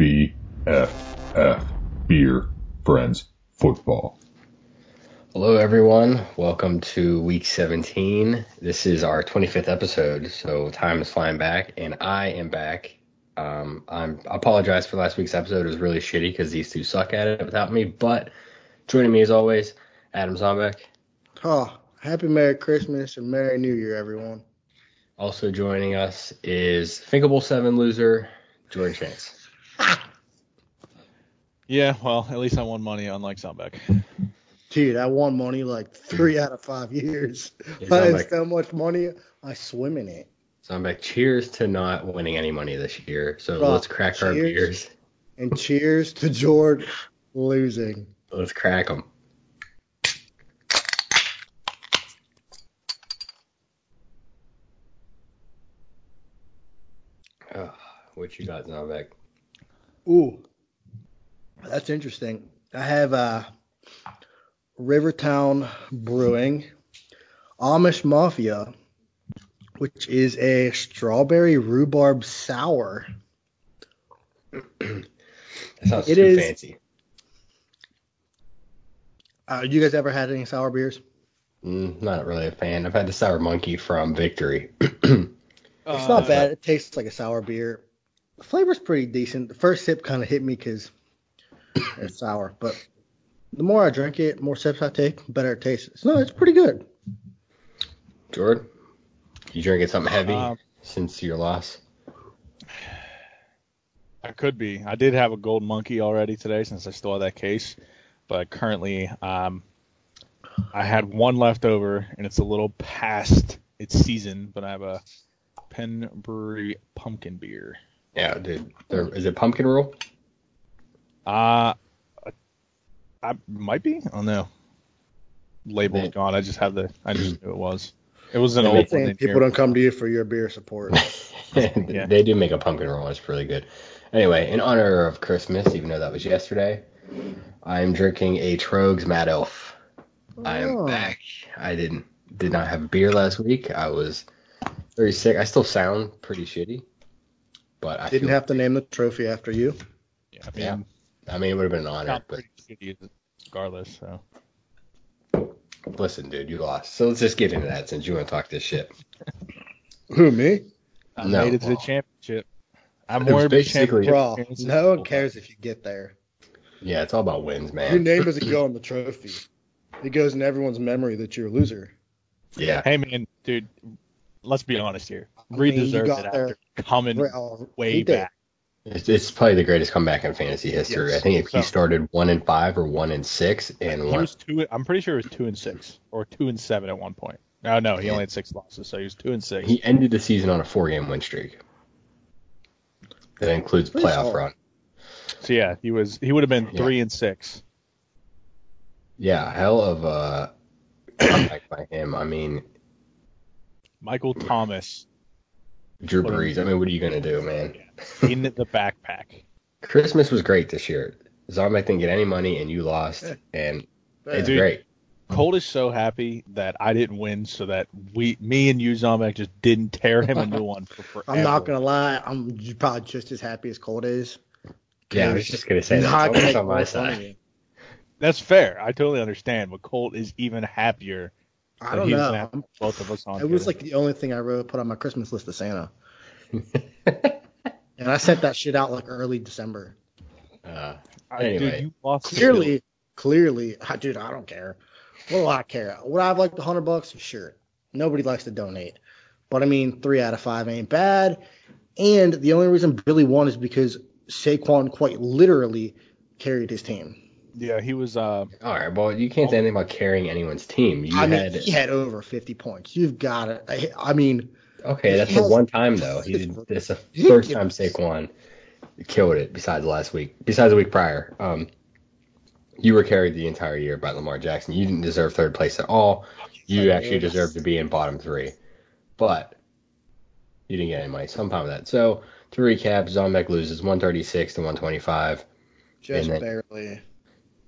BFF Beer Friends Football. Hello, everyone. Welcome to week 17. This is our 25th episode, so time is flying back, and I am back. Um, I'm, I apologize for last week's episode. It was really shitty because these two suck at it without me, but joining me as always, Adam Zombeck. Oh, happy Merry Christmas and Merry New Year, everyone. Also joining us is Thinkable 7 loser, Jordan Chance. Yeah, well, at least I won money, unlike Zombeck. Dude, I won money like three out of five years. Yeah, I I'm had like- so much money, I swim in it. Zombeck, cheers to not winning any money this year. So Oh, let's crack our beers. And cheers to George losing. Let's crack them. Oh, what you got, Zombeck? Ooh, that's interesting. I have uh, Rivertown Brewing Amish Mafia, which is a strawberry rhubarb sour. That sounds It too is- fancy. Uh, you guys ever had any sour beers? Mm, not really a fan. I've had the sour monkey from Victory. It's not bad. It tastes like a sour beer. The flavor's pretty decent. The first sip kind of hit me because it's sour, but the more I drink it, more sips I take, the better it tastes. No, it's pretty good. Jordan, you drinking something heavy Um, since your loss? I could be. I did have a gold monkey already today since I still have that case, but currently um, I had one left over and it's a little past its season, but I have a Penn Brewery pumpkin beer. Yeah, dude. There, is it pumpkin roll? Uh, I might be. I don't know. Label's Man. gone. I just had the. I just knew it was. It was an old it's one Saying in people here. don't come to you for your beer support. Yeah. They do make a pumpkin roll. It's really good. Anyway, in honor of Christmas, even though that was yesterday, I'm drinking a Tröegs Mad Elf. Oh. I am Oh. back. I didn't did not have beer last week. I was very sick. I still sound pretty shitty, but I Didn't feel, have to name the trophy after you. Yeah, I mean, Yeah. I mean, it would have been an honor, sound but pretty shitty regardless. So. listen, dude, you lost. So let's just get into that since you want to talk this shit. Who me? I No. made it to the championship. I'm It was more of a basically- championship Bro, no one cares if you get there. Yeah, it's all about wins, man. Your name doesn't go on the trophy. It goes in everyone's memory that you're a loser. Yeah, Hey man, dude, let's be honest here. I Reed mean, you deserved it there. after coming Well, uh, way back. it's, it's probably the greatest comeback in fantasy history. Yes. I think if he So- started one and five or one and six and He one, was two. I'm pretty sure it was two and six or two and seven at one point. No, no, he only had six losses, so he was two and six. he ended the season on a four-game win streak. That includes Pretty playoff solid. run. so yeah, he was. He would have been Yeah. three and six. Yeah, hell of a comeback by him. I mean, Michael Thomas Drew Brees. I mean, what are you gonna do, man? in the backpack. Christmas was great this year. Zombie didn't get any money, and you lost, and it's Dude, great. Colt is so happy that I didn't win, so that we, me and you, Zombek, just didn't tear him a new one for forever. I'm not gonna lie. I'm probably just as happy as Colt is. Yeah, I was just gonna say that. Not gonna on my more fun of side. That's fair. I totally understand, but Colt is even happier. I don't know. have both of us on. It was like the only thing I wrote put on my Christmas list of Santa, and I sent that shit out like early December. uh, anyway. dude, you lost Clearly, clearly, I, dude, I don't care. What do I care? Would I have liked a hundred bucks? Sure. Nobody likes to donate, but I mean, three out of five ain't bad. And the only reason Billy won is because Saquon quite literally carried his team. Yeah, he was. Uh, all right, well, you can't say anything about carrying anyone's team. You I mean, had he had over 50 points. You've got it. I, I mean, okay. That's he the one time though. He did. This the first time Saquon killed it. Besides last week, besides the week prior, um, you were carried the entire year by Lamar Jackson. You didn't deserve third place at all. You actually deserved to be in bottom three, but you didn't get any money. So I'm fine with that. So to recap, Zombek loses 136 to 125. just And then- barely.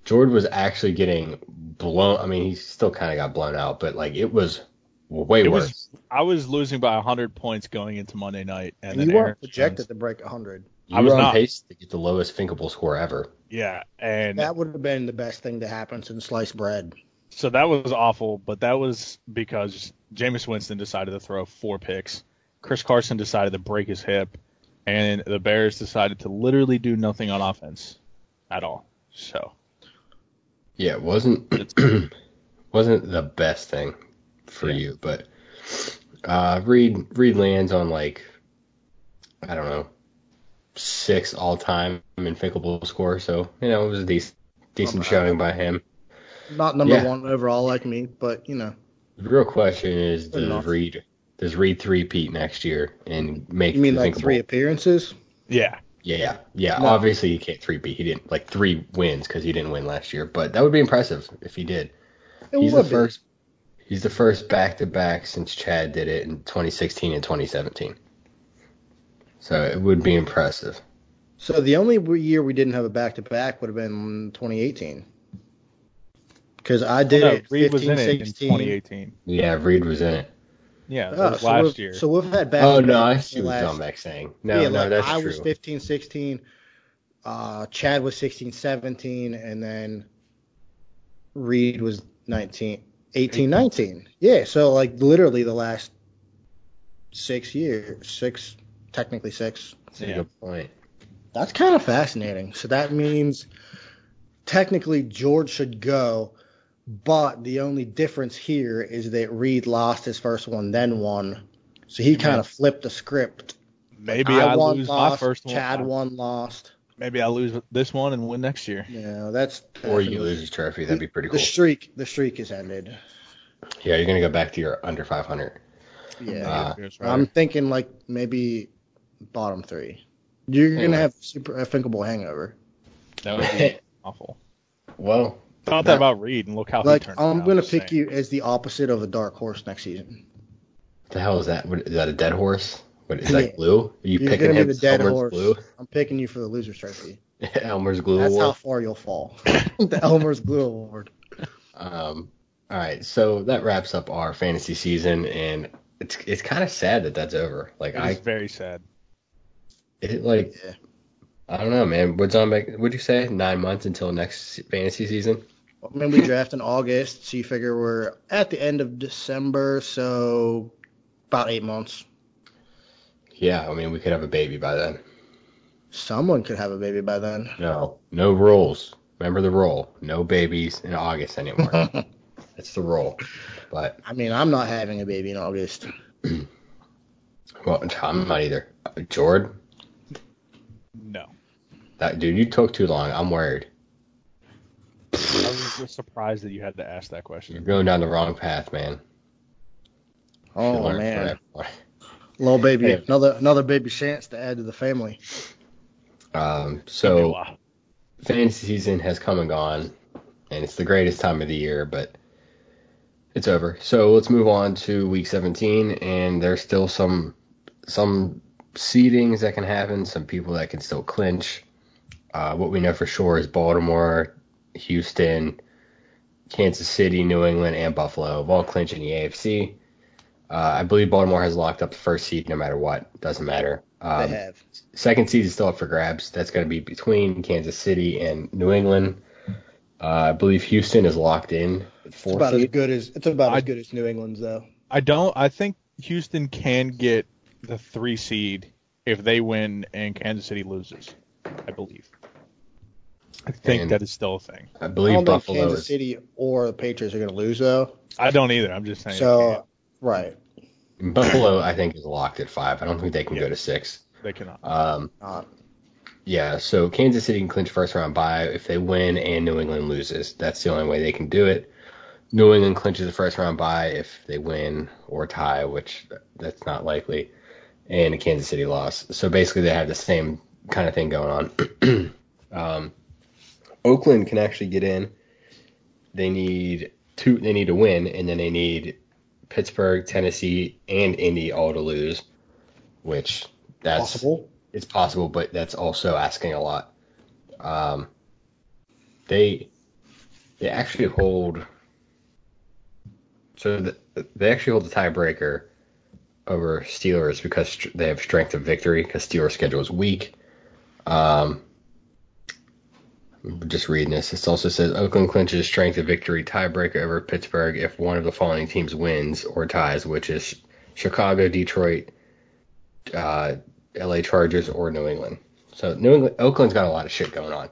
George was actually getting blown. I mean, he still kind of got blown out, but like it was way it worse. was. I was losing by hundred points going into Monday night, and, And then you weren't Aaron projected Jones- to break 100. You I was were on not. pace to get the lowest thinkable score ever. Yeah, and That would have been the best thing to happen since sliced bread. so that was awful, but that was because Jameis Winston decided to throw four picks. Chris Carson decided to break his hip, and the Bears decided to literally do nothing on offense at all. So Yeah, it wasn't wasn't the best thing for Yeah. you, but uh, Reed Reed lands on like I don't know six all time in thinkable score, so you know it was a decent decent bad. showing by him. Not number Yeah. one overall like me, but you know. The real question is does enough. Reed does Reed three peat next year and make You mean the like thinkable? three appearances? yeah, Yeah, yeah, yeah. No. Obviously, he can't three beat. He didn't like three wins because he didn't win last year. But that would be impressive if he did. It he's the be. first. He's the first back to back since Chad did it in 2016 and 2017. So it would be impressive. So the only year we didn't have a back to back would have been 2018. Because I did no, it Reed 15, was in it in 16. 2018. Yeah, Reed was in it. Yeah, that Oh, so last we've, year. So we've had back. Oh no, back I see the what last- John Beck's saying. No, yeah, no, like that's I true. was 15, 16. Uh, Chad was 16, 17, and then Reed was 19, 18, 19. Yeah, so like literally the last six years, six, technically six. That's a Yeah. good point. That's kind of fascinating. So that means technically George should go, but the only difference here is that Reed lost his first one, then won. So he kind of flipped the script. maybe I, won, lose lost, my first one. Chad won, lost. Maybe I lose this one and win next year. Yeah, that's Or you lose his trophy. That'd be pretty The cool. streak, the streak is ended. Yeah, you're gonna go back to your under 500. Yeah, Uh, I'm thinking like maybe bottom three. You're gonna Anyway. have super a thinkable hangover. that would be awful. Well, Thought No. that about Reed and look how Like he turned. I'm out, gonna pick saying. you as the opposite of a dark horse next season. what the hell is that? What, is that a dead horse? What is Yeah. that glue? Are you You're picking gonna him be the dead Elmer's horse. glue? I'm picking you for the loser's trophy. Elmer's glue That's how far you'll fall. the Elmer's Glue Award. Um, all right, so that wraps up our fantasy season, and it's it's kind of sad that that's over. Like It I, very sad. it like Yeah. I don't know, man. What's on? What'd you say? Nine months until next fantasy season? I mean, we draft in August, so you figure we're at the end of December, so about eight months. Yeah, I mean we could have a baby by then. Someone could have a baby by then. No, no rules. Remember the rule. No babies in August anymore. That's the rule. But I mean, I'm not having a baby in August. well, I'm not either. Jord, No, that dude, you took too long. I'm worried. I was just surprised that you had to ask that question. You're going down the wrong path, man. Oh man, from little baby, Yeah. another another baby chance to add to the family. Um, It'll be a so fantasy season has come and gone, and it's the greatest time of the year, but it's over. So let's move on to week 17, and there's still some some seedings that can happen, some people that can still clinch. Uh, what we know for sure is Baltimore, Houston, Kansas City, New England, and Buffalo have all clinched in the AFC. Uh, I believe Baltimore has locked up the first seed no matter what. Doesn't matter. Um, they have. Second seed is still up for grabs. That's going to be between Kansas City and New England. Uh, I believe Houston is locked in. It's Four about as good as it's about I- as good as New England's though. I don't. I think Houston can get the three seed if they win and Kansas City loses. I believe. I think And- that is still a thing. I I believe don't think Buffalo Kansas is. City or the Patriots are going to lose though. I don't either. I'm just saying. So right, Buffalo, I think, is locked at five. I don't think they can Yeah. go to six. they cannot. Um, not yeah, so Kansas City can clinch first round bye if they win and New England loses. That's the only way they can do it. New England clinches the first round bye if they win or tie, which that's not likely, and a Kansas City loss. So basically, they have the same kind of thing going on. um, Oakland can actually get in. They need two. They need to win, and then they need Pittsburgh, Tennessee, and Indy all to lose, which that's possible. it's possible, but that's also asking a lot. Um, they they actually hold so the, they actually hold the tiebreaker over Steelers because they have strength of victory because Steelers' schedule is weak. Um, just reading this. It also says Oakland clinches strength of victory tiebreaker over Pittsburgh if one of the following teams wins or ties, which is Chicago, Detroit, uh, LA Chargers, or New England. So New England, Oakland's got a lot of shit going on.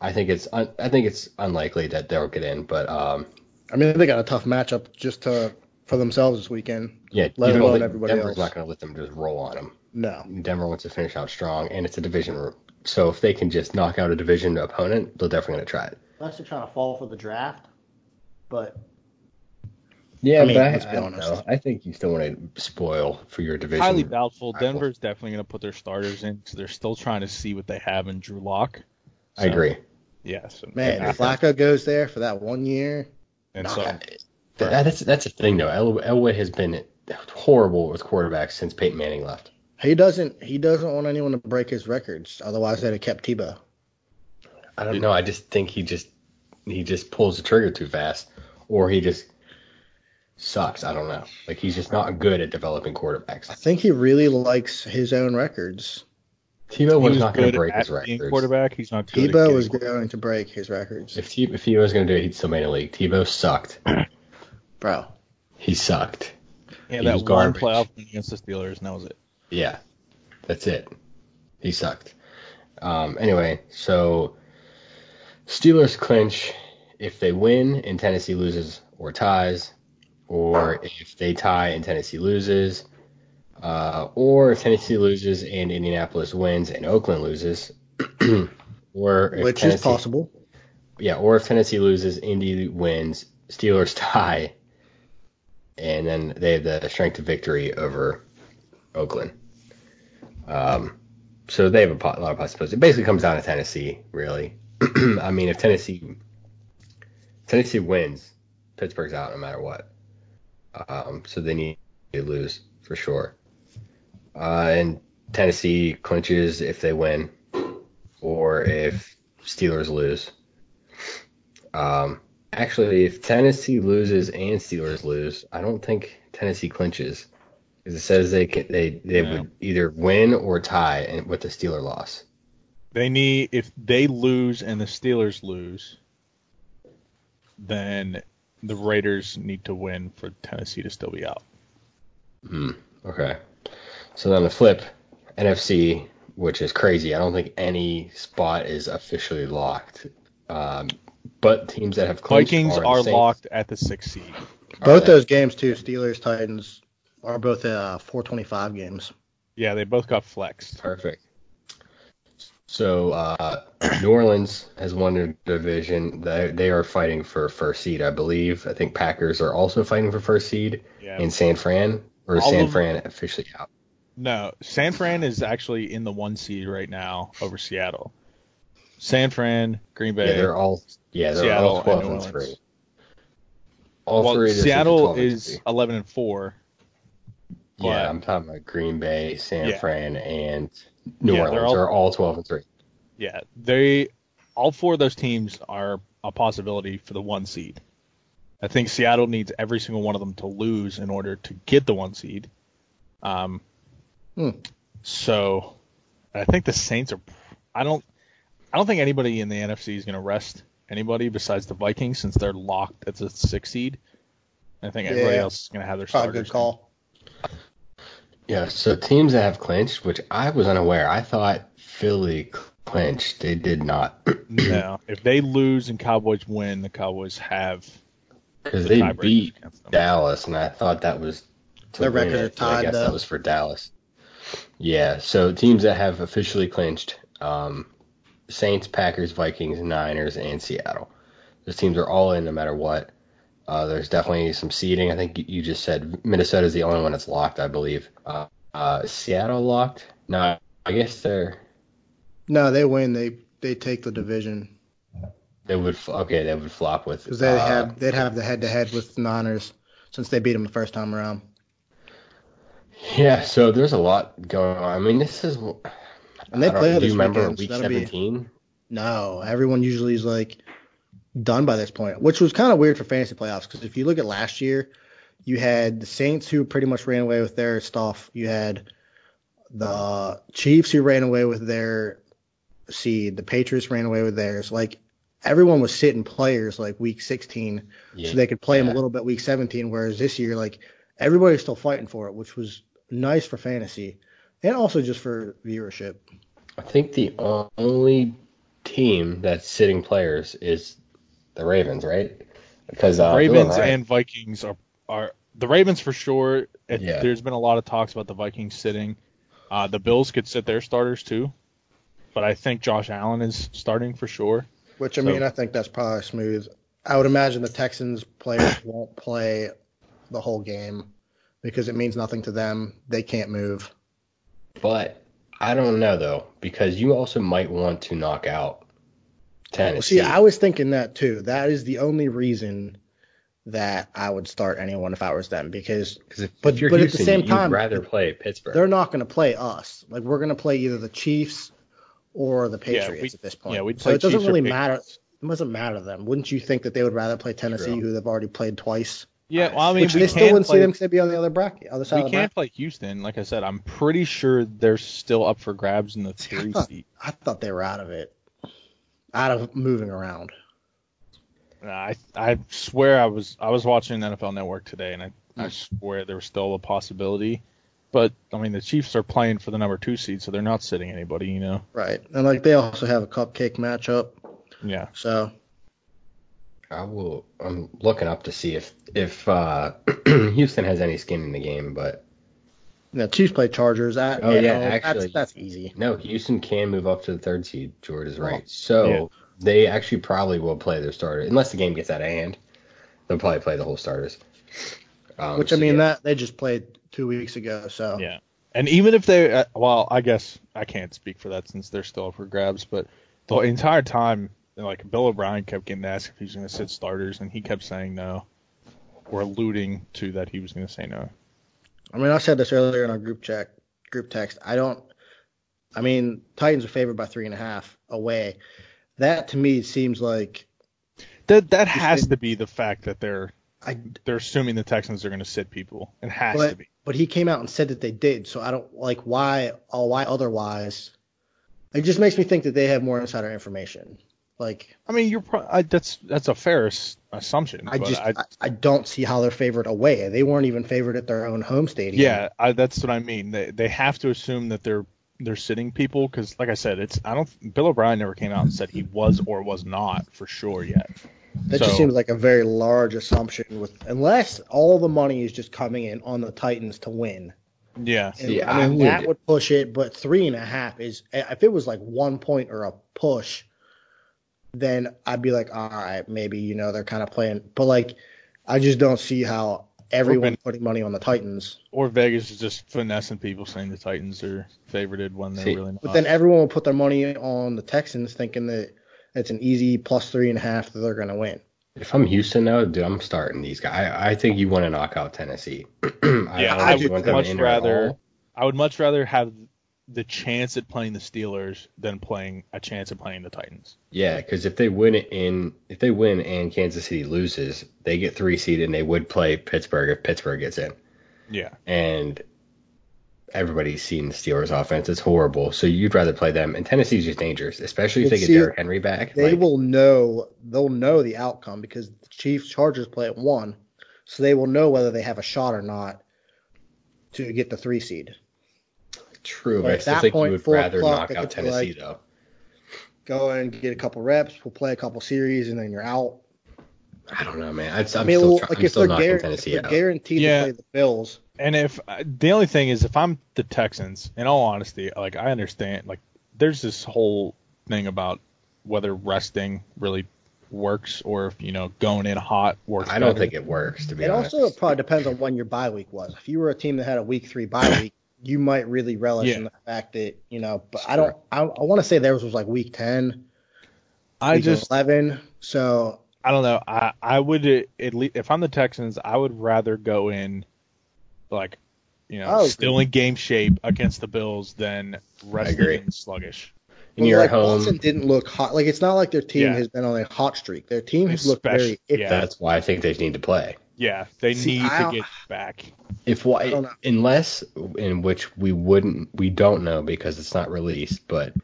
I think it's un, I think it's unlikely that they'll get in, but um, I mean, they got a tough matchup just to for themselves this weekend. yeah, Let alone everybody Denver's else. not going to let them just roll on them. No. Denver wants to finish out strong, and it's a division. So if they can just knock out a division opponent, they're definitely going to try it. Unless they're trying to fall for the draft, but Yeah, I mean, but I, let's be I don't know. I think you still want to spoil for your division. Highly doubtful. Denver's definitely going to put their starters in because they're still trying to see what they have in Drew Lock. I agree. Yeah. So, man, Yeah. if Flacco goes there for that one year, and so That- that's that's the thing though. Elway has been horrible with quarterbacks since Peyton Manning left. He doesn't he doesn't want anyone to break his records. Otherwise, they'd have kept Tebow. I don't know. I just think he just he just pulls the trigger too fast, or he just sucks. I don't know. Like he's just not good at developing quarterbacks. I think he really likes his own records. Tebow was, was not going to break at his being records. quarterback. He's not good. Tebow getting was going to break his records, If T- if Tebow was going to do it, he'd still made a league. Tebow sucked. bro. He sucked. Yeah, he that was one garbage. playoff against the Steelers, and that was it. Yeah, that's it. He sucked. Um, anyway, so Steelers clinch if they win and Tennessee loses or ties, or if they tie and Tennessee loses, uh, or if Tennessee loses and Indianapolis wins and Oakland loses, or Which is possible. Yeah, or if Tennessee loses, Indy wins, Steelers tie, and then they have the strength of victory over Oakland. Um, so they have a, po- a lot of possibilities. It basically comes down to Tennessee, really. I mean, if Tennessee Tennessee wins, Pittsburgh's out no matter what. Um, so they need to lose for sure. Uh, and Tennessee clinches if they win, or if Steelers lose. Um, actually, if Tennessee loses and Steelers lose, I don't think Tennessee clinches it says they can, they they Yeah. would either win or tie and with the Steeler loss. They need if they lose and the Steelers lose, then the Raiders need to win for Tennessee to still be out. Hmm. Okay. So then the flip, NFC, which is crazy. I don't think any spot is officially locked. Um, but teams that have clinched Vikings are, are Saints. locked at the sixth seed. Both they? those games too, Steelers Titans, are both uh 425 games. Yeah, they both got flexed. Perfect. So uh, New Orleans has won their division. They, they are fighting for first seed, I believe. I think Packers are also fighting for first seed. Yeah. In San Fran, or is All San of- Fran officially out? No, San Fran is actually in the one seed right now over Seattle. San Fran, Green Bay. Yeah, they're all yeah they're Seattle all and twelve New and, Orleans. three. All well, three of those teams are Seattle 12 and is 11 and 4. But- Yeah, I'm talking about Green Bay, San Yeah. Fran, and New Yeah, they're Orleans all- are all 12 and 3. Yeah, they all four of those teams are a possibility for the one seed. I think Seattle needs every single one of them to lose in order to get the one seed. Um, Hmm. so I think the Saints are. I don't. I don't think anybody in the NFC is going to rest anybody besides the Vikings since they're locked at the six seed. I think everybody Yeah. else is going to have their starters. Probably a good call. Yeah, so teams that have clinched, which I was unaware. I thought Philly clinched. They did not. No, if they lose and Cowboys win, the Cowboys have Because the they beat. Dallas, and I thought that was to Their win records it, are I guess though. that was for Dallas. Yeah, so teams that have officially clinched: um, Saints, Packers, Vikings, Niners, and Seattle. Those teams are all in no matter what. Uh, there's definitely some seeding. I think you- just said Minnesota's the only one that's locked, I believe. Uh, uh, Seattle locked? No, I guess they're No, they win. They they take the division they would okay they would flop with because they uh, have they'd have the head to head with the Niners since they beat them the first time around. yeah. So there's a lot going on. I mean, this is. And they play do this you remember weekend, so week be- 17? No, everyone usually is like done by this point, which was kind of weird for fantasy playoffs because if you look at last year, you had the Saints who pretty much ran away with their stuff. You had the Chiefs who ran away with their seed. The Patriots ran away with theirs. Like everyone was sitting players like week 16 Yeah, so they could play them yeah. a little bit week 17. Whereas this year, like everybody's still fighting for it, which was nice for fantasy and also just for viewership. I think the only team that's sitting players is the Ravens, right? Because uh, Ravens Bill O'Reilly- and Vikings are are the Ravens for sure. It- Yeah. There's been a lot of talks about the Vikings sitting. Uh, the Bills could sit their starters too, but I think Josh Allen is starting for sure. Which I So- mean, I think that's probably smooth. I would imagine the Texans players won't play the whole game because it means nothing to them. They can't move. But I don't know though, because you also might want to knock out Well, Tennessee. see, I was thinking that too. That is the only reason that I would start anyone if I was them because if, but- if but at the Houston, same you'd time, rather play Pittsburgh. they're not going to play us. Like we're going to play either the Chiefs or the Yeah, Patriots we- at this point. yeah, we'd so it doesn't Chiefs really matter. It doesn't matter to them. Wouldn't you think that they would rather play Tennessee, True. who they've already played twice? Yeah, well, I mean, Which we they still wouldn't play, see them because they'd be on the other bracket, other side we of the can't bracket. play Houston. Like I said, I'm pretty sure they're still up for grabs in the three thought- seat. I thought they were out of it, out of moving around. I I swear I was I was watching the NFL Network today, and I Hmm. I swear there was still a possibility. But I mean, the Chiefs are playing for the number two seed, so they're not sitting anybody, you know. Right, and like they also have a cupcake matchup, Yeah. so I will. I'm looking up to see if if uh, Houston has any skin in the game, but you know, Chiefs play Chargers. At, Oh, yeah, home. actually- that's, that's easy. no, Houston can move up to the third seed. George is Oh, right. So yeah. they actually probably will play their starter unless the game gets out of hand. They'll probably play the whole starters. Um, Which I so, mean, yeah. that they just played two weeks ago, so Yeah. And even if they, uh, well, I guess I can't speak for that since they're still up for grabs, but the entire time, like Bill O'Brien kept getting asked if he was going to sit starters, and he kept saying no, or alluding to that he was going to say no. I mean, I said this earlier in our group chat, group text. I don't. I mean, Titans are favored by three and a half away. That to me seems like That that has to be the fact that they're I. they're assuming the Texans are going to sit people. It has But to be. but he came out and said that they did. So I don't like why. Oh, why otherwise? It just makes me think that they have more insider information. Like I mean, you're pro- I, that's that's a fair s- assumption. I but just I, I, I don't see how they're favored away. They weren't even favored at their own home stadium. Yeah, I, that's what I mean. They they have to assume that they're they're sitting people because, like I said, it's I don't. Bill O'Brien never came out and said he was or was not for sure yet. That just seems like a very large assumption with unless all the money is just coming in on the Titans to win. Yeah, And, See, I mean I that would- would push it, but three and a half is if it was like one point or a push, then I'd be like, all right, maybe you know they're kind of playing, but like I just don't see how everyone Open- putting money on the Titans. or Vegas is just finessing people saying the Titans are favorited when they're See, really not. But then everyone will put their money on the Texans, thinking that it's an easy plus three and a half that they're going to win. If I'm Houston though, dude, I'm starting these guys. I, I think you want to knock out Tennessee. I yeah, don't I, think you do want would much in there at rather. I would much rather have the chance at playing the Steelers than playing a chance at playing the Titans. Yeah, because if they win it in, if they win and Kansas City loses, they get three seed and they would play Pittsburgh if Pittsburgh gets in. Yeah, And everybody's seen the Steelers offense; it's horrible. So you'd rather play them. And Tennessee's just dangerous, especially if Well, they get see, Derrick Henry back. They like, will know they'll know the outcome because the Chiefs Chargers play at one, so they will know whether they have a shot or not to get the three seed. True, But but I still think point, you would rather o'clock, knock out Tennessee like- though. Go and get a couple reps, we'll play a couple series, and then you're out. I don't know, man. I'd, I'm I mean, still, well, try, like I'm if still they're, knocking guar- if Tennessee they're out. guaranteed Yeah. to play the Bills, and if uh, the only thing is, if I'm the Texans, in all honesty, like I understand, like there's this whole thing about whether resting really works or if you know going in hot works. I don't better. think it works to be it honest. also probably depends on when your bye week was. If you were a team that had a week three bye week, you might really relish Yeah. in the fact that you know. But I don't. I, I want to say theirs was like week ten, I week just eleven. So I don't know. I I would uh, at least if I'm the Texans, I would rather go in like you know Oh, still in game shape against the Bills than resting agree. and sluggish. and Well, you're like at home. Watson didn't look hot. Like it's not like their team Yeah. has been on a hot streak. Their team has looked very iffy. yeah. That's why I think they need to play. Yeah, they See, need I to get back. If I why, unless in which we wouldn't, we don't know because it's not released. But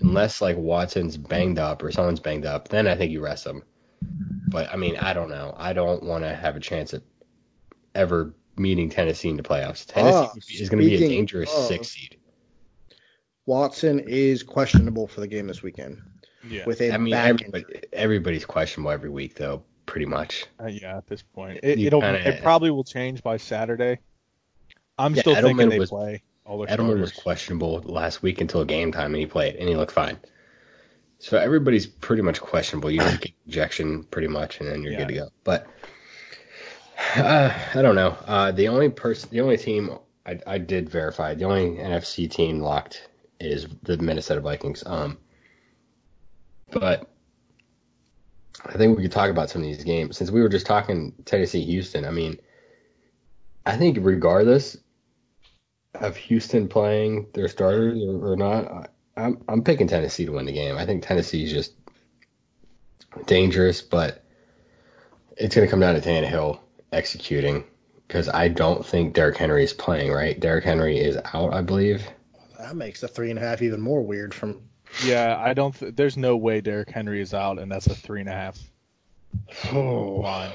unless like Watson's banged up or someone's banged up, then I think you rest him. But I mean, I don't know. I don't want to have a chance at ever meeting Tennessee in the playoffs. Tennessee Ah, is going to be a dangerous of- six seed. Watson is questionable for the game this weekend Yeah. with a I mean, back everybody, everybody's questionable every week though, pretty much. Uh, yeah, at this point, it, it'll kinda- it probably will change by Saturday. I'm Yeah, still Edelman thinking they was- play all their Edelman was questionable last week until game time, and he played, and he looked fine. So everybody's pretty much questionable. You get ejection pretty much, and then you're Yeah. good to go. But uh, I don't know. Uh, the only person, the only team I, I did verify, the only NFC team locked is the Minnesota Vikings. Um, but I think we could talk about some of these games since we were just talking Tennessee Houston. I mean, I think regardless of Houston playing their starters or, or not, I, I'm I'm picking Tennessee to win the game. I think Tennessee's just dangerous, but it's going to come down to Tannehill executing because I don't think Derrick Henry is playing. Right, Derrick Henry is out, I believe. That makes the three and a half even more weird. From Yeah, I don't. Th- there's no way Derrick Henry is out, and that's a three and a half oh, line.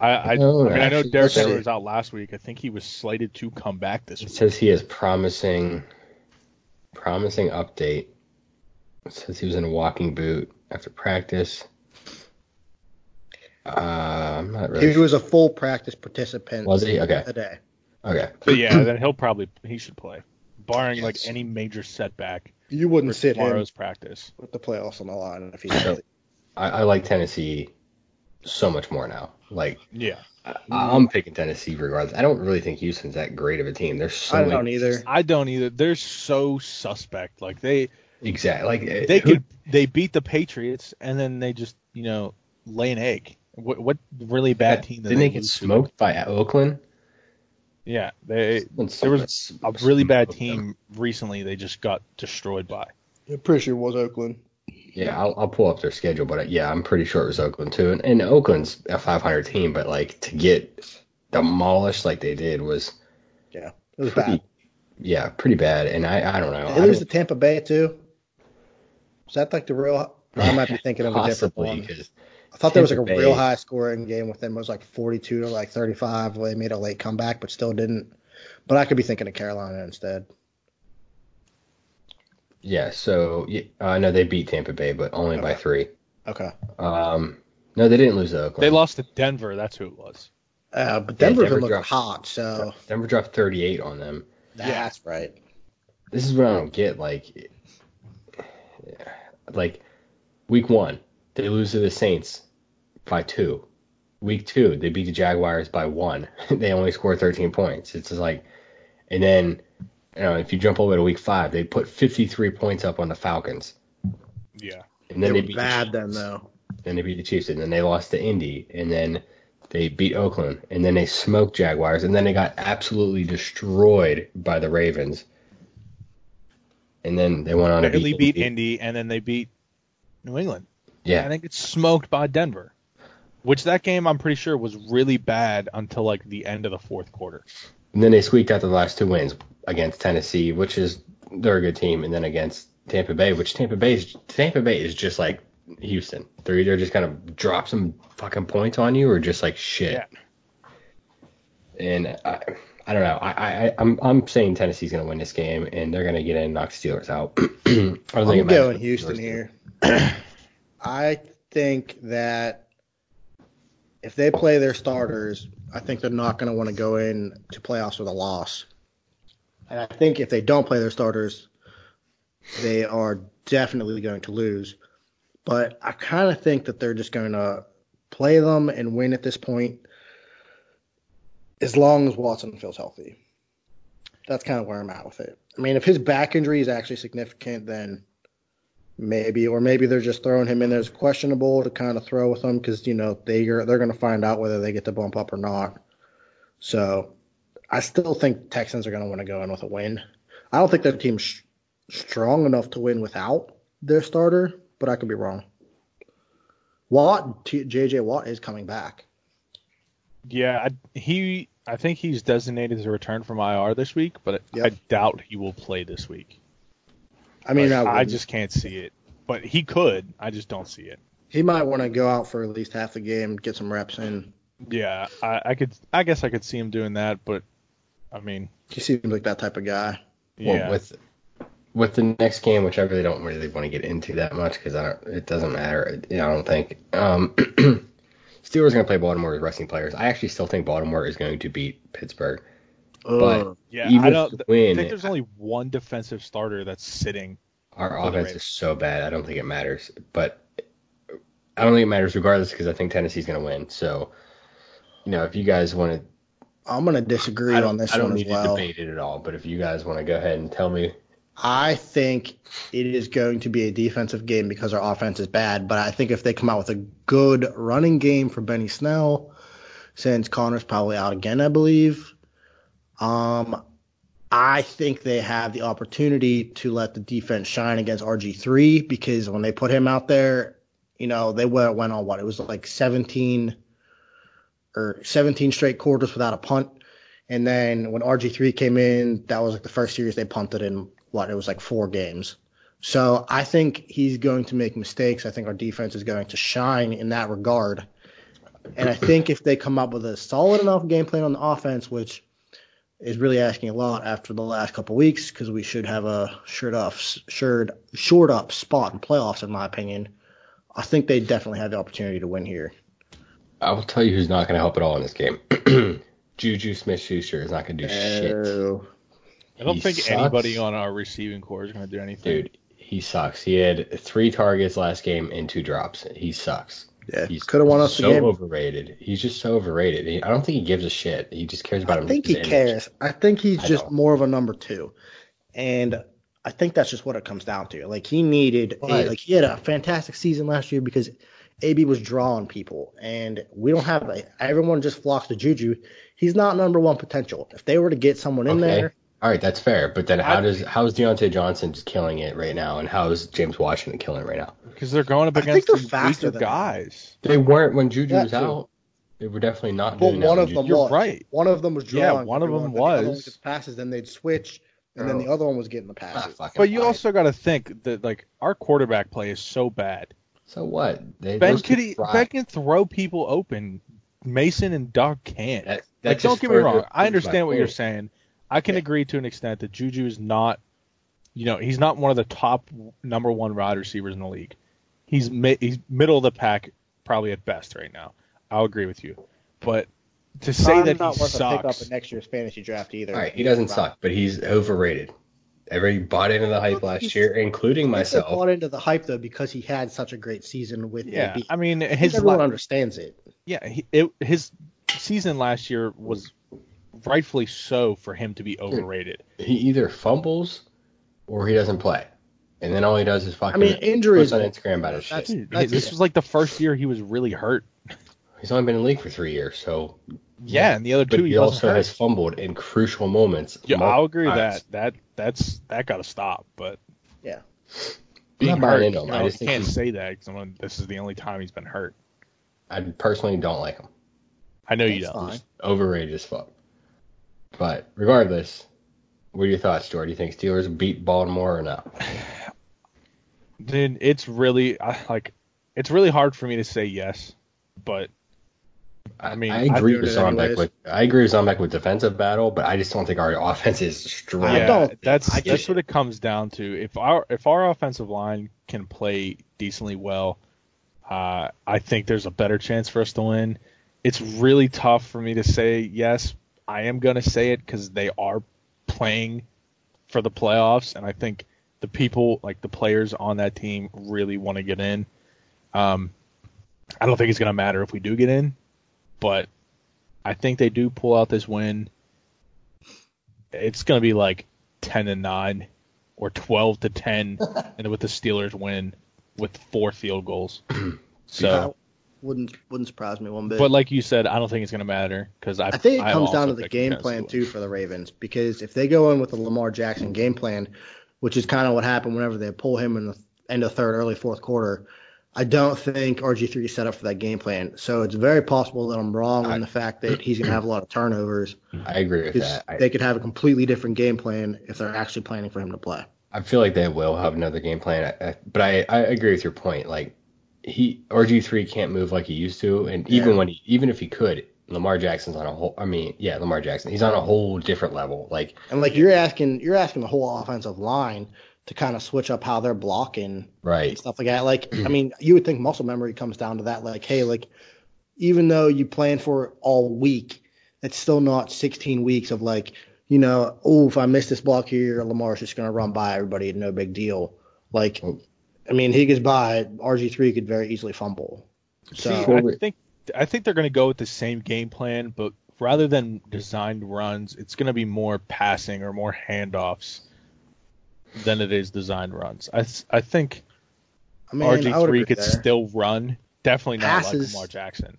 I I, No, I mean I know actually, Derrick Henry was out last week. I think he was slated to come back this It week. says he has promising, promising update. It says he was in a walking boot after practice. Uh, I'm not really. he was a full practice participant Was he? Okay. today. Okay. But yeah, then he'll probably he should play, barring like any major setback You wouldn't for sit him tomorrow's practice. with the playoffs on the line if he's So- I, I like Tennessee so much more now. Like Yeah, I, I'm picking Tennessee regardless. I don't really think Houston's that great of a team. There's so I many- don't either. I don't either. They're so suspect. Like they Exactly. Like uh, they who- could they beat the Patriots and then they just you know lay an egg. What what really bad team did Didn't they get lose to? smoked by Oakland? Yeah, they When there was a really bad team recently. They just got destroyed by. I'm pretty sure it was Oakland. Yeah, I'll, I'll pull up their schedule, but uh, yeah, I'm pretty sure it was Oakland too. And, and Oakland's a 500 team, but like to get demolished like they did was Yeah, it was pretty, bad. yeah, pretty bad. And I, I don't know. They I lose to Tampa Bay too. Is that like the real? I might be thinking of a different possibly one. because I thought there was like a Tampa real Bay- high scoring game with them. It was like 42 to like 35. Where they made a late comeback, but still didn't. But I could be thinking of Carolina instead. yeah. So yeah, uh, no, they beat Tampa Bay, but only by three. Okay. Um, no, they didn't lose to Oakland. They lost to Denver. That's who it was. Uh, but Denver's Denver been looking dropped- hot, so Denver dropped 38 on them. that's right. This is what I don't get. Like, like week one, they lose to the Saints by two. Week two, they beat the Jaguars by one. they only scored 13 points. It's just like, and then, you know, if you jump over to week five, they put 53 points up on the Falcons. Yeah. And They then they, were beat bad the then, though. Then they beat the Chiefs, and then they lost to Indy, and then they beat Oakland, and then they smoked Jaguars, and then they got absolutely destroyed by the Ravens. And then they went on to Barely beat Indy. Indy and then they beat New England. Yeah, I think it's smoked by Denver. Which that game I'm pretty sure was really bad until like the end of the fourth quarter. and then they squeaked out the last two wins against Tennessee, which is they're a good team, and then against Tampa Bay, which Tampa Bay is Tampa Bay is just like Houston. They're either just gonna drop some fucking points on you, or just like shit. Yeah. And I, I don't know. I, I, I'm, I'm saying Tennessee's gonna win this game, and they're gonna get in and knock Steelers out. I don't think it I'm going what Houston Steelers here. I think that if they play their starters, I think they're not going to want to go in to playoffs with a loss. And I think if they don't play their starters, they are definitely going to lose. But I kind of think that they're just going to play them and win at this point as long as Watson feels healthy. That's kind of where I'm at with it. I mean, if his back injury is actually significant, then maybe, or maybe they're just throwing him in there as questionable to kind of throw with him because you know they are they're going to find out whether they get to bump up or not. So I still think Texans are going to want to go in with a win. I don't think their team's sh- strong enough to win without their starter, but I could be wrong. Watt, T- JJ Watt is coming back. Yeah, I, he I think he's designated to return from IR this week, but Yep. I doubt he will play this week. I mean, I, I just can't see it. But he could. I just don't see it. he might want to go out for at least half the game, get some reps in. Yeah, I, I could. I guess I could see him doing that, but I mean, He seems like that type of guy. Well, yeah. with with the next game, which I really don't really want to get into that much because I don't, it doesn't matter. I don't think. Um, Steelers are going to play Baltimore with resting players. I actually still think Baltimore is going to beat Pittsburgh. But yeah, even I don't. they I think there's only one defensive starter that's sitting. our offense is so bad. I don't think it matters. But I don't think it matters regardless because I think Tennessee's going to win. So, you know, if you guys want to, I'm gonna disagree on don't, this I don't one need as well. to debate it at all. But if you guys want to go ahead and tell me, I think it is going to be a defensive game because our offense is bad. But I think if they come out with a good running game for Benny Snell, since Conner's probably out again, I believe, um, I think they have the opportunity to let the defense shine against RG3 because when they put him out there, you know, they went went on what it was like 17 or 17 straight quarters without a punt. And then when RG3 came in, that was like the first series they punted in what it was like four games. So I think he's going to make mistakes. I think our defense is going to shine in that regard. And I think if they come up with a solid enough game plan on the offense, which is really asking a lot after the last couple weeks, because we should have a shored up, shored, shored up spot in playoffs, in my opinion. I think they definitely have the opportunity to win here. I will tell you who's not going to help at all in this game. Juju Smith Schuster is not going to do shit. Oh. I don't He think sucks. anybody on our receiving corps is going to do anything. Dude, he sucks. He had three targets last game and two drops. He sucks. Yeah, He's could have won us so the game. overrated. He's just so overrated. He, I don't think he gives a shit. He just cares about I think he image. cares. I think he's I just don't. more of a number two, and I think that's just what it comes down to. Like he needed, a, like he had a fantastic season last year because AB was drawing people, and we don't have a, everyone just flocks to Juju. He's not number one potential. If they were to get someone in Okay. there, All right, that's fair. But then how I- does how is Diontae Johnson just killing it right now, and how is James Washington killing it right now? because they're going up against they're these faster than- guys. They weren't when Juju That was too. out. They were definitely not well, doing one when of Juju- them You're was right. One of them was Yeah, one of them but the one was. passes, then they'd switch, and then Oh. the other one was getting the Ah, passes. fucking But you fine. also got to think that like our quarterback play is so bad. so what? They, Ben those can. Ben can throw people open. Mason and Duck can't. That- that like, don't get me wrong. I understand what you're saying. I can Yeah. agree to an extent that Juju is not, you know, he's not one of the top number one wide receivers in the league. He's mi- he's middle of the pack, probably at best right now. I'll agree with you. But to say Probably that not he worth a pickup sucks, in next year's fantasy draft either. All right, he doesn't suck, but he's overrated. Everybody bought into the hype last year, including I think they myself. bought into the hype though because he had such a great season with yeah, AB. I mean I his everyone la- understands it. yeah he, it, his season last year was rightfully so for him to be overrated. He either fumbles or he doesn't play, and then all he does is fucking. I mean, injuries- on Instagram about his shit. That's- Dude, that's- this was like the first year he was really hurt. He's only been in the league for three years, so. Yeah, and the other But two he he, also hurt. has fumbled in crucial moments. Yeah, I'll agree times. that. That that's that got to stop. But Yeah. being I'm not buying hurt, into him. you, I just can't he- say that because this is the only time he's been hurt. I personally don't like him. I know you don't. fine. Overrated as fuck. But regardless, what are your thoughts, Stuart? Do you think Steelers beat Baltimore or not? Dude, it's really I- like it's really hard for me to say yes, but I mean, I agree with it Zombek with I agree with Zombek with defensive battle, but I just don't think our offense is strong. I yeah, don't- that's I that's what it comes down to. If our if our offensive line can play decently well, uh, I think there's a better chance for us to win. It's really tough for me to say yes. I am gonna say it because they are playing for the playoffs, and I think the people like the players on that team really want to get in. Um, I don't think it's gonna matter if we do get in, but I think they do pull out this win. It's gonna be like ten to nine or twelve to ten, and with the Steelers win with four field goals. So, wouldn't wouldn't surprise me one bit. but like you said, I don't think it's gonna matter because I I think it I comes down to the game plan too for the Ravens because if they go in with the Lamar Jackson game plan, which is kind of what happened whenever they pull him in the end of third, early fourth quarter, I don't think RG3 is set up for that game plan. So it's very possible that I'm wrong I- on the fact that he's going to have a lot of turnovers I agree with that. I, they could have a completely different game plan if they're actually planning for him to play. I feel like they will have another game plan, I, I, but I, I agree with your point. Like he RG three can't move like he used to, and even Yeah. when he, even if he could, Lamar Jackson's on a whole. I mean, yeah, Lamar Jackson, he's on a whole different level. Like And like you're asking, you're asking the whole offensive line to kind of switch up how they're blocking right, and stuff like that. Like, I mean, you would think muscle memory comes down to that. Like, hey, like, even though you plan for it all week, it's still not 16 weeks of like, you know, oh, if I miss this block here, Lamar's just gonna run by everybody, no big deal. Like, I mean, he gets by, RG3 could very easily fumble. So, See, I think I think they're going to go with the same game plan, but rather than designed runs, it's going to be more passing or more handoffs than it is designed runs. I I think I mean, RG3 could there. still run, definitely not Passes. like Lamar Jackson.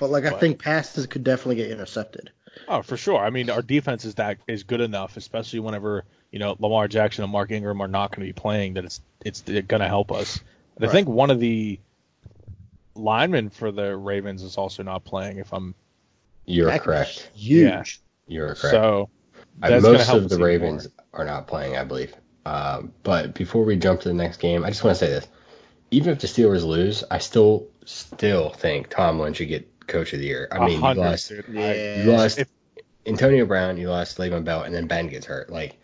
but like, I but- think passes could definitely get intercepted. Oh, for sure. I mean, our defense is that is good enough, especially whenever you know Lamar Jackson and Mark Ingram are not going to be playing. That it's it's going to help us. And I think one of the linemen for the Ravens is also not playing. If I'm you're That correct. Huge. Yeah. You're correct. so, Uh, that's gonna most help of the even Ravens are not playing, I believe. Um, but before we jump to the next game, I just want to say this: even if the Steelers lose, I still still think Tomlin should get Coach of the Year. I mean, you lost. Yeah. You lost If- Antonio Brown, you lost Le'Veon Bell, and then Ben gets hurt. Like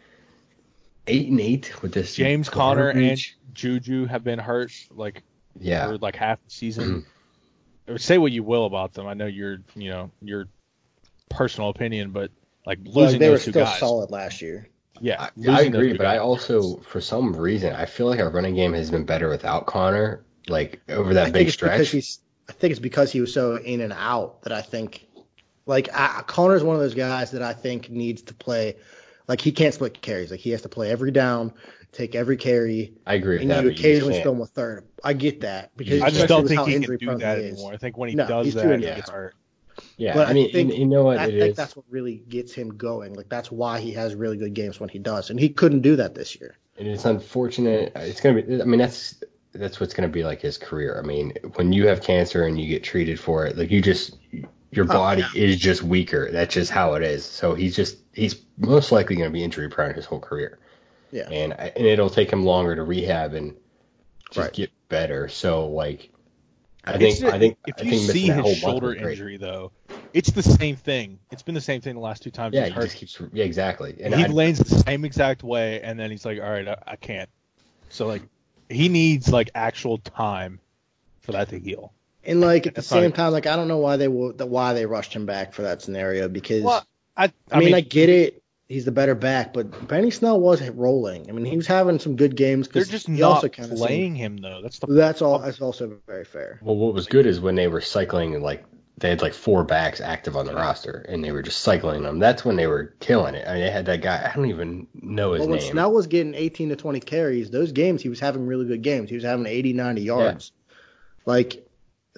eight and eight with this James Conner and. Juju have been hurt like yeah, for like half the season. Say what you will about them. I know your you know your personal opinion, but like losing Like, losing they were two still guys. solid last year. Yeah, I, I agree, two but I also, for some reason, I feel like our running game has been better without Conner. Like over that think big stretch. he's. I think it's because he was so in and out that I think, like, I, Conner's one of those guys that I think needs to play. Like, he can't split carries. Like, he has to play every down, take every carry, I agree with and that. you but occasionally can't. spill him a third. I get that because I just don't think how he can do that he is. anymore. I think when he No, does he's too that, he injured. gets hurt. Yeah, But I mean, think, you, you know what I it think is. that's what really gets him going. Like, that's why he has really good games when he does, and he couldn't do that this year. And it's unfortunate. It's gonna be. I mean, that's that's what's gonna be like his career. I mean, when you have cancer and you get treated for it, like you just your Oh, body yeah. is just weaker. That's just how it is. So he's just he's most likely gonna be injury prone his whole career. Yeah. And I- and it'll take him longer to rehab and just Right. get better. So like, I think ju- I think if I you think missing see his shoulder injury though, it's the same thing. It's been the same thing the last two times Yeah, he's he just keeps. Yeah, exactly. And he I, lands the same exact way, and then he's like, "All right, I, I can't." So like, he needs like actual time for that to heal. And like at the same time, like I don't know why they will, why they rushed him back for that scenario because Well, I, I, mean, I get it. He's the better back, but Benny Snell was rolling. I mean, he was having some good games. 'cause they're just he not also kinda playing him though. That's the that's all. That's also very fair. Well, what was good is when they were cycling, like they had like four backs active on the roster, and they were just cycling them. That's when they were killing it. I mean, they had that guy. I don't even know his But when name. Snell was getting 18 to 20 carries, those games he was having really good games. He was having 80, 90 yards. Like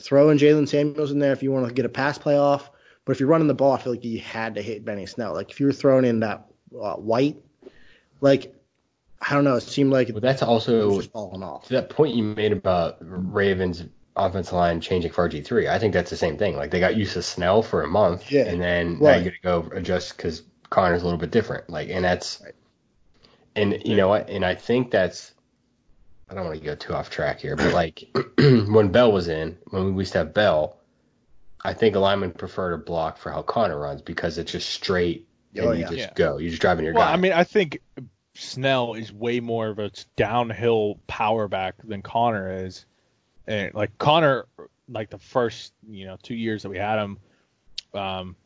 throwing Jaylen Samuels in there if you want to get a pass play off. But if you're running the ball, I feel like you had to hit Benny Snell. Like if you were throwing in that uh, White, like I don't know, it seemed like But that's also falling off. to that point you made about Ravens offensive line changing for RG three. I think that's the same thing. Like they got used to Snell for a month, Yeah. and then now you got to go adjust because Conner's a little bit different. Like, and that's, Right. and you know what? And I think that's. I don't want to go too off track here, but like when Bell was in, when we used to have Bell, I think a lineman prefer to block for how Conner runs because it's just straight and Oh, you just Yeah. go. You're just driving your Well, guy. I mean, I think Snell is way more of a downhill power back than Conner is. And like Conner, like the first you know two years that we had him, um,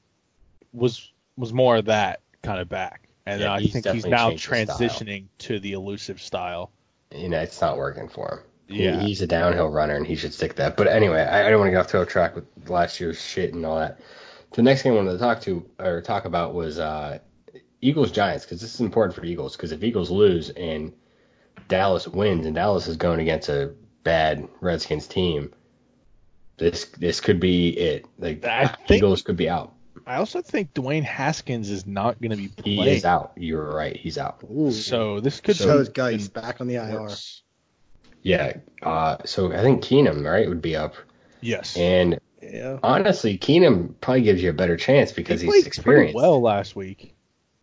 was was more of that kind of back. And Yeah, I he's think he's now changed style. transitioning to the elusive style. You know, it's not working for him. He- Yeah. he's a downhill runner and he should stick that. But anyway, I, I don't want to get off to a track with last year's shit and all that. The next thing I wanted to talk to or talk about was uh, Eagles Giants because this is important for Eagles because if Eagles lose and Dallas wins and Dallas is going against a bad Redskins team, this this could be it. Like I think- Eagles could be out. I also think Dwayne Haskins is not going to be He playing. is out. You're right. He's out. Ooh. So this could so be is Geis even back on the IR. worse. Yeah. Uh, so I think Keenum right would be up Yes. and. Yeah. Honestly, Keenum probably gives you a better chance because he he's experienced. well last week.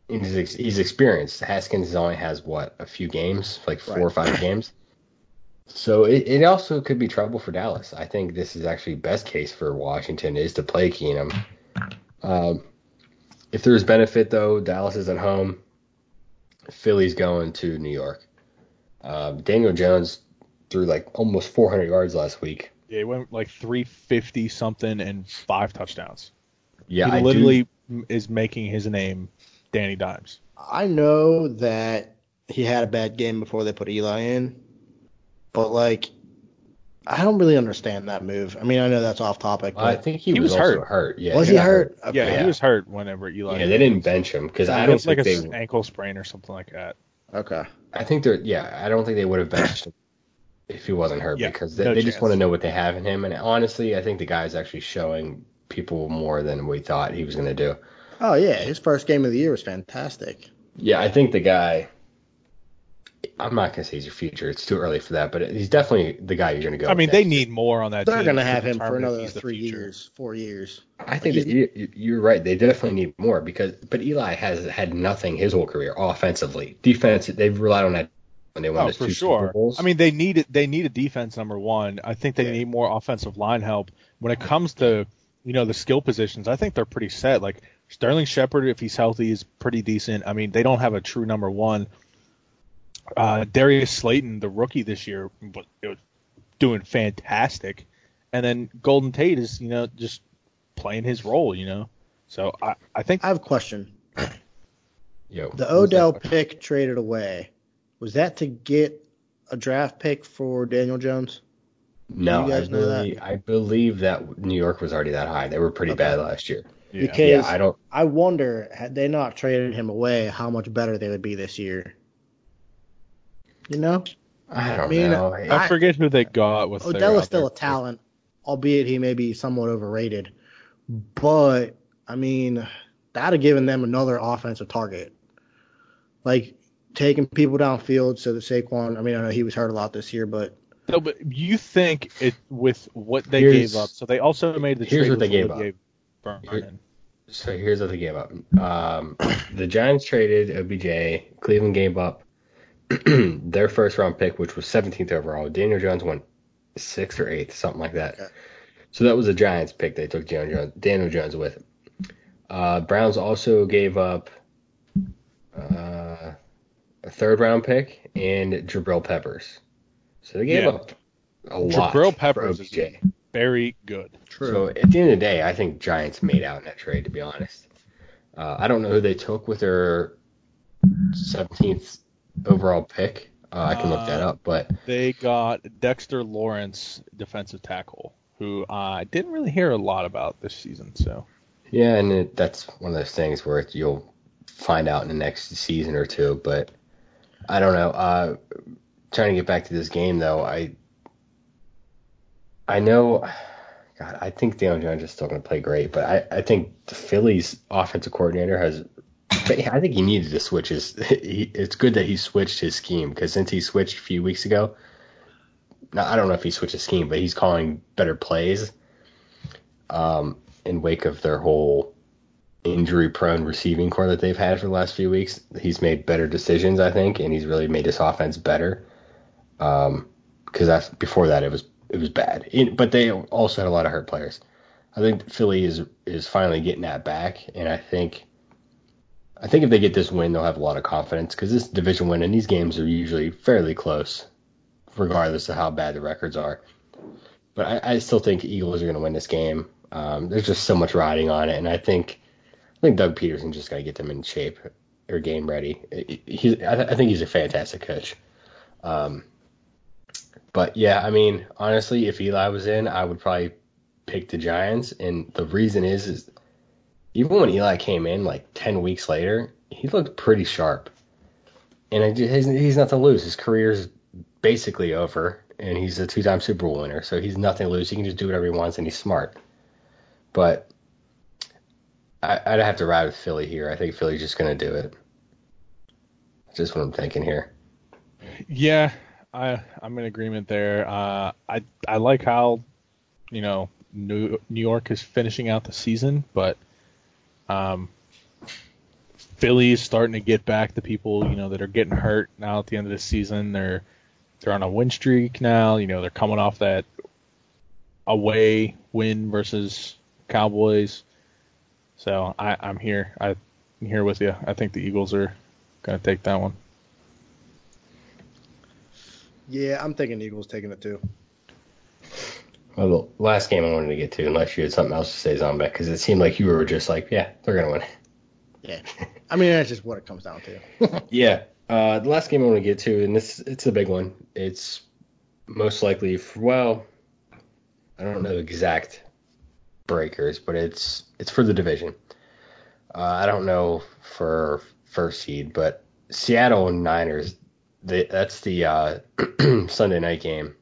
he's ex- he's experienced. Haskins only has what a few games, like four Right. or five games. So it, it also could be trouble for Dallas. I think this is actually best case for Washington is to play Keenum. Um, if there's benefit though, Dallas is at home. Philly's going to New York. Um, Daniel Jones threw like almost 400 yards last week. Yeah, he went like 350 something and five touchdowns. Yeah, he I do- literally is making his name Danny Dimes. I know that he had a bad game before they put Eli in, but like, I don't really understand that move. I mean, I know that's off topic, I but think he, He was, was also hurt. hurt. Yeah, was he got hurt? Yeah, Okay. he was hurt whenever Eli. Yeah, they didn't bench him because I don't was like think a they. ankle sprain or something like that. Okay. I think they're yeah. I don't think they would have benched him if he wasn't hurt Yeah, because they, no they just want to know what they have in him. And honestly, I think the guy is actually showing people more than we thought he was going to do. Oh yeah, his first game of the year was fantastic. Yeah, I think the guy. I'm not going to say he's your future. It's too early for that, but he's definitely the guy you're going to go. I mean, with they next. need more on that. They're team gonna to have him for another three years, four years. I think Like, that you, you- you're right. They definitely need more because, but Eli has had nothing his whole career offensively. Defense, they've relied on that when they won Oh, those for two sure. Super Bowls. I mean, they need it. They need a defense number one. I think they Yeah. need more offensive line help. When it comes to you know the skill positions, I think they're pretty set. Like Sterling Shepard, if he's healthy, is pretty decent. I mean, they don't have a true number one. Uh, Darius Slayton, the rookie this year, was doing fantastic, and then Golden Tate is you know just playing his role. You know, so I I think I have a question. Yo, The Odell pick traded away. Was that to get a draft pick for Daniel Jones? No, you guys I, know that? believe, I believe that New York was already that high. They were pretty Okay. bad last year. yeah. Because Yeah, I don't. I wonder had they not traded him away, how much better they would be this year. You know, I don't I mean, know. I- I forget who they got with Odell is still a talent, albeit he may be somewhat overrated. But I mean, that'd have given them another offensive target, like taking people downfield. So that Saquon, I mean, I know he was hurt a lot this year, but No, but you think it with what they Here's- gave up? So they also made the here's trade what they gave up. Here- So here's what they gave up. Um, the Giants traded OBJ. Cleveland gave up their first round pick, which was 17th overall. Daniel Jones went sixth or eighth, something like that. Okay. So that was a Giants pick. They took Daniel Jones, Daniel Jones with. Uh, Browns also gave up uh, a third round pick and Jabril Peppers. So they gave Yeah. up a lot Jabril for Peppers is very good. True. So at the end of the day, I think Giants made out in that trade. To be honest, uh, I don't know who they took with their 17th overall pick. Uh, I can look that Uh, up, but They got Dexter Lawrence, defensive tackle, who I didn't really hear a lot about this season. So yeah, and it, that's one of those things where it, you'll find out in the next season or two. But I don't know. Uh, trying to get back to this game though, I I know. God, I think Daniel Jones is still going to play great, but I, I think the Phillies offensive coordinator has. I think he needed to switch his. He, it's good that he switched his scheme because since he switched a few weeks ago, now I don't know if he switched his scheme, but he's calling better plays. Um, in wake of their whole injury-prone receiving corps that they've had for the last few weeks, he's made better decisions, I think, and he's really made his offense better. Um, because that's before that it was it was bad. It- but they also had a lot of hurt players. I think Philly is is finally getting that back, and I think I think if they get this win, they'll have a lot of confidence because this division win and these games are usually fairly close, regardless of how bad the records are. But I, I still think Eagles are going to win this game. Um, there's just so much riding on it, and I think I think Doug Pederson just got to get them in shape or game ready. He, I, I think he's a fantastic coach. Um, but yeah, I mean, honestly, if Eli was in, I would probably pick the Giants, and the reason is, is even when Eli came in like ten weeks later, he looked pretty sharp, and he's, he's not to lose. His career's basically over, and he's a two-time Super Bowl winner, so he's nothing to lose. He can just do whatever he wants, and he's smart. But I, I'd have to ride with Philly here. I think Philly's just going to do it. That's just what I'm thinking here. yeah, I I'm in agreement there. Uh, I I like how you know New New York is finishing out the season, but um, Philly is starting to get back the people you know that are getting hurt now at the end of the season. They're they're on a win streak now. You know they're coming off that away win versus Cowboys. So I, I'm here. I, I'm here with you. I think the Eagles are gonna take that one. Yeah, I'm thinking Eagles taking it too. Well, the last game I wanted to get to, unless you had something else to say, Zombek, because it seemed like you were just like, yeah, they're gonna win. Yeah. I mean, that's just what it comes down to. Yeah. Uh, the last game I want to get to, and this it's a big one. It's most likely for, well, I don't know the exact breakers, but it's it's for the division. Uh, I don't know for first seed, but Seattle and Niners. They, that's the uh, Sunday night game.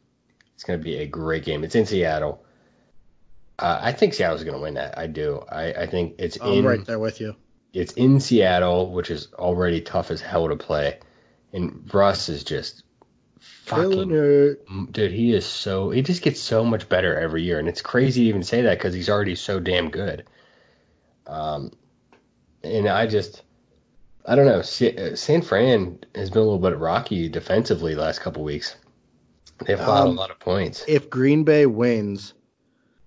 It's going to be a great game. It's in Seattle. Uh, I think Seattle's going to win that. I do. I, I think it's I'm in right there with you. it's in Seattle, which is already tough as hell to play. And Russ is just fucking dude. He is so he just gets so much better every year, and it's crazy to even say that because he's already so damn good. Um, and I just I don't know. Uh, San Fran has been a little bit rocky defensively the last couple weeks. They've allowed Um, a lot of points. If Green Bay wins,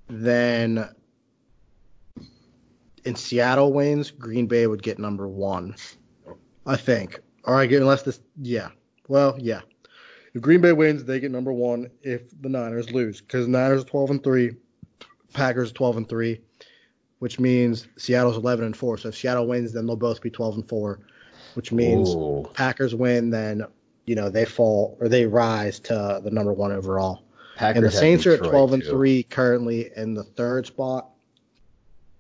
then and Seattle wins, Green Bay would get number one. I think. Or I get unless this yeah. Well, yeah. If Green Bay wins, they get number one if the Niners lose. Because Niners are twelve and three, Packers are twelve and three, which means Seattle's eleven and four. So if Seattle wins, then they'll both be twelve and four, which means Ooh. Packers win, then you know they fall or they rise to the number one overall. Packers And the Saints are at 12 and too. 3 currently in the third spot,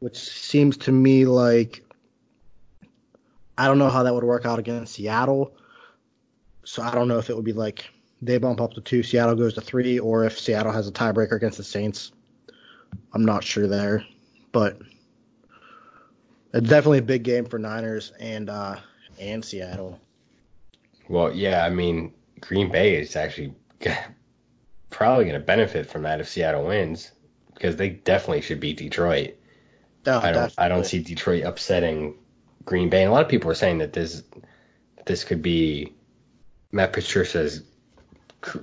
which seems to me like I don't know how that would work out against Seattle. So I don't know if it would be like they bump up to 2, Seattle goes to 3 or if Seattle has a tiebreaker against the Saints. I'm not sure there, but it's definitely a big game for Niners and uh and Seattle. Well, yeah, I mean, Green Bay is actually probably going to benefit from that if Seattle wins because they definitely should beat Detroit. Oh, I don't I don't see Detroit upsetting Green Bay. And a lot of people are saying that this this could be Matt Patricia's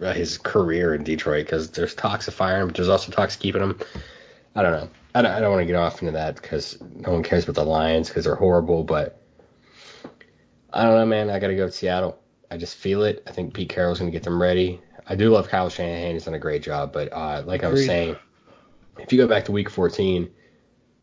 uh, his career in Detroit because there's talks of firing him, but there's also talks of keeping him. I don't know. I don't, I don't want to get off into that because no one cares about the Lions because they're horrible. But I don't know, man. I got to go with Seattle. I just feel it. I think Pete Carroll's going to get them ready. I do love Kyle Shanahan. He's done a great job. But uh, like I was saying, if you go back to Week 14,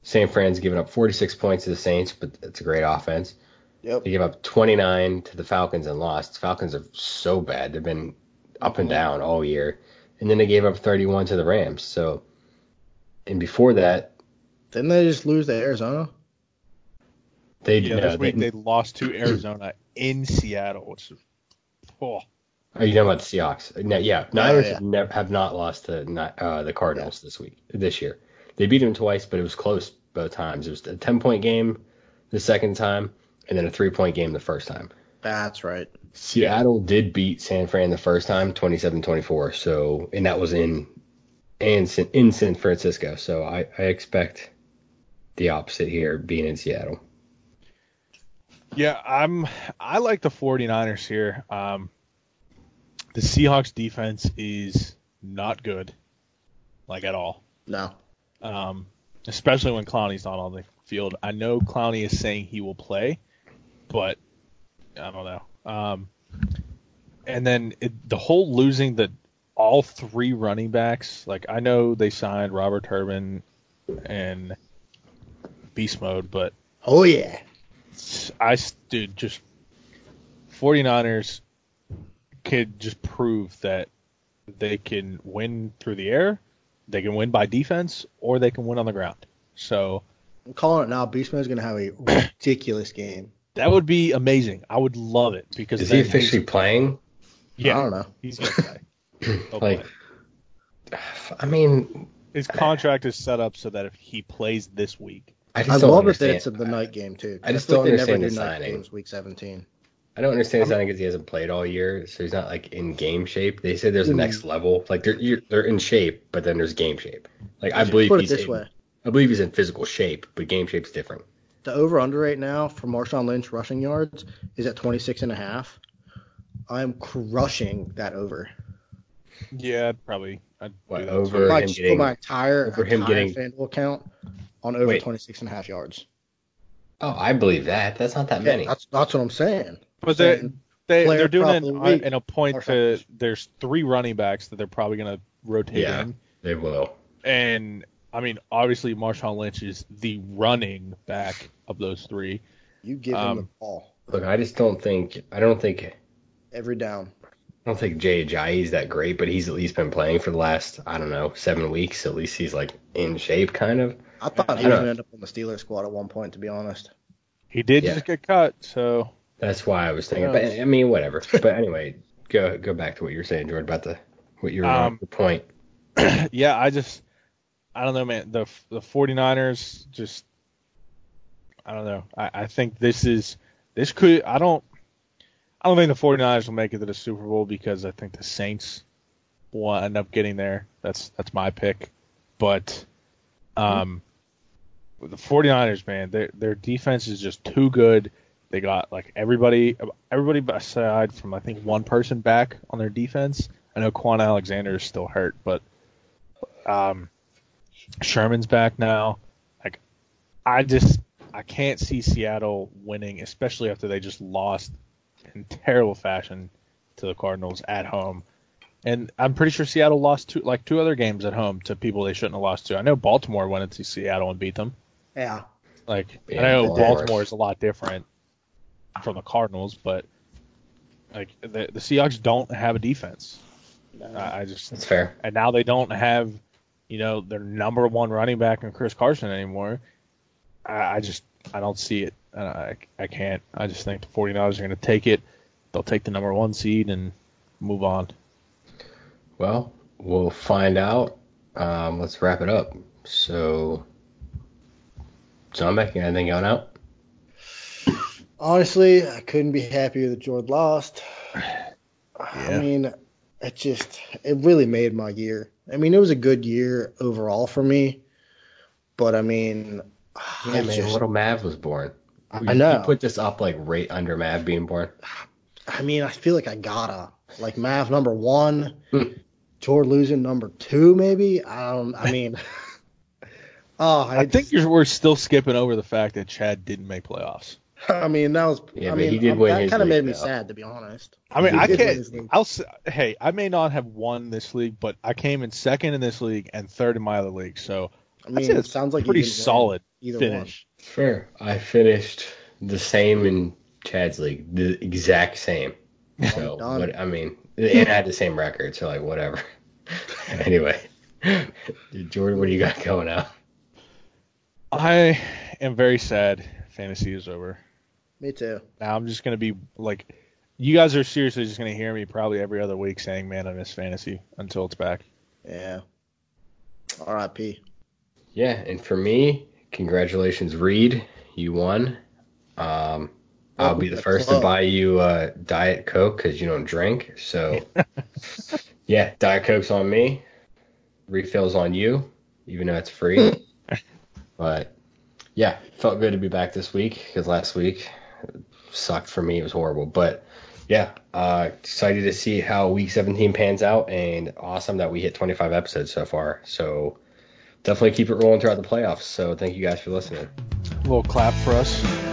San Fran's given up 46 points to the Saints, but it's a great offense. Yep. They gave up 29 to the Falcons and lost. Falcons are so bad. They've been up and down all year. And then they gave up 31 to the Rams. So, and before that, Didn't they just lose to Arizona? they Yeah, no, this week they, they lost to Arizona in Seattle, which is oh Are you talking about the Seahawks? No, yeah, Niners yeah. Have, never, have not lost to uh, the Cardinals this week, this year. They beat them twice, but it was close both times. It was a 10 point game the second time, and then a three point game the first time. That's right. Seattle did beat San Fran the first time, 27-24. So, and that was in and San- in San Francisco. So I, I expect the opposite here, being in Seattle. Yeah, I'm I like the 49ers here. Um the Seahawks defense is not good. Like at all. No. Um especially when Clowney's not on the field. I know Clowney is saying he will play, but I don't know. Um and then it, the whole losing the all three running backs, like I know they signed Robert Turbin and Beast Mode, but Oh yeah. I dude just 49ers could just prove that they can win through the air, they can win by defense, or they can win on the ground. So I'm calling it now. Beastman's gonna have a ridiculous game. that would be amazing. I would love it because Is he officially he's- playing? Yeah, I don't know. he's gonna play. Oh, He'll Like, play. I mean, His contract is set up so that if he plays this week, I just I don't love that understand. it's at the night game too. I just feel don't like they never understand do the night signing. games week 17. I don't understand the signing because he hasn't played all year, so he's not like in game shape. They say there's a hmm. next level, like they're you're, they're in shape, but then there's game shape. Like I believe Put it he's this in, way. I believe he's in physical shape, but game shape's different. the over under right now for Marshawn Lynch rushing yards is at 26 and a half. I'm crushing that over. Yeah, probably. I'd What, that over too. Him put getting- my entire, over him entire getting- FanDuel account on over Wait. 26 and a half yards. Oh, I believe that. That's not that many. That's that's what I'm saying. But they saying they player they're doing prop it in, in a point or to there's three running backs that they're probably gonna rotate Yeah. in, They will. and I mean obviously Marshawn Lynch is the running back of those three. You give him Um, the ball Look, I just don't think. I don't think. Every down. Don't think Jay Ajayi is that great, but he's at least been playing for the last I don't know seven weeks. At least he's like in shape, kind of. I thought I he was know. gonna end up on the Steelers squad at one point, to be honest. He did Yeah. just get cut, so That's why I was thinking. But? I mean, whatever. but anyway, go go back to what you were saying, Jordan, about the what your Um, your point. yeah, I just I don't know, man. The the 49ers just I don't know. I, I think this is this could I don't I don't think the 49ers will make it to the Super Bowl because I think the Saints will end up getting there. That's that's my pick. But um the 49ers, man, their their defense is just too good. They got like everybody everybody aside from I think one person back on their defense. I know Kwon Alexander is still hurt, but um, Sherman's back now. Like, I just I can't see Seattle winning, especially after they just lost in terrible fashion to the Cardinals at home. And I'm pretty sure Seattle lost two like two other games at home to people they shouldn't have lost to. I know Baltimore went into Seattle and beat them. Yeah. Like Yeah, I know Baltimore. Baltimore is a lot different from the Cardinals, but like the the Seahawks don't have a defense. I, I just That's fair. and now they don't have, you know, their number one running back in Chris Carson anymore. I, I just I don't see it. I I can't. I just think the 49ers are going to take it. They'll take the number one seed and move on. Well, we'll find out. Um, let's wrap it up. So, John Beck, anything going out? Honestly, I couldn't be happier that Jordan lost. I mean, it just it really made my year. I mean, it was a good year overall for me, but I mean, Yeah, I man, just- little Mav was born. I know. You put this up like right under Mav being born. I mean, I feel like I gotta like Mav number one, Hmm. Losing number two, maybe. I don't. I mean, oh, I, I think you're, we're still skipping over the fact that Chad didn't make playoffs. I mean, that was. Yeah, I mean, he did um, win that kind of made me though. sad, to be honest. I mean, He I can't. I'll s- hey, I may not have won this league, but I came in second in this league and third in my other league, so I mean, it sounds like you pretty didn't solid either finish. Fair. I finished the same in Chad's league, the exact same. Oh, so, done. what, I mean, and I had the same record, so like whatever. anyway, Jordan, what do you got going out? I am very sad. Fantasy is over. Me too. Now I'm just gonna be like, you guys are seriously just gonna hear me probably every other week saying, "Man, I miss fantasy" until it's back. Yeah. R.I.P. Yeah, and for me, congratulations, Reed. You won. Um, I'll be the first to buy you uh, Diet Coke because you don't drink. So, yeah, Diet Coke's on me. Refills on you, even though it's free. but yeah, felt good to be back this week because last week sucked for me. It was horrible. But yeah, uh, excited to see how week 17 pans out and awesome that we hit 25 episodes so far. So definitely keep it rolling throughout the playoffs. So thank you guys for listening. A little clap for us.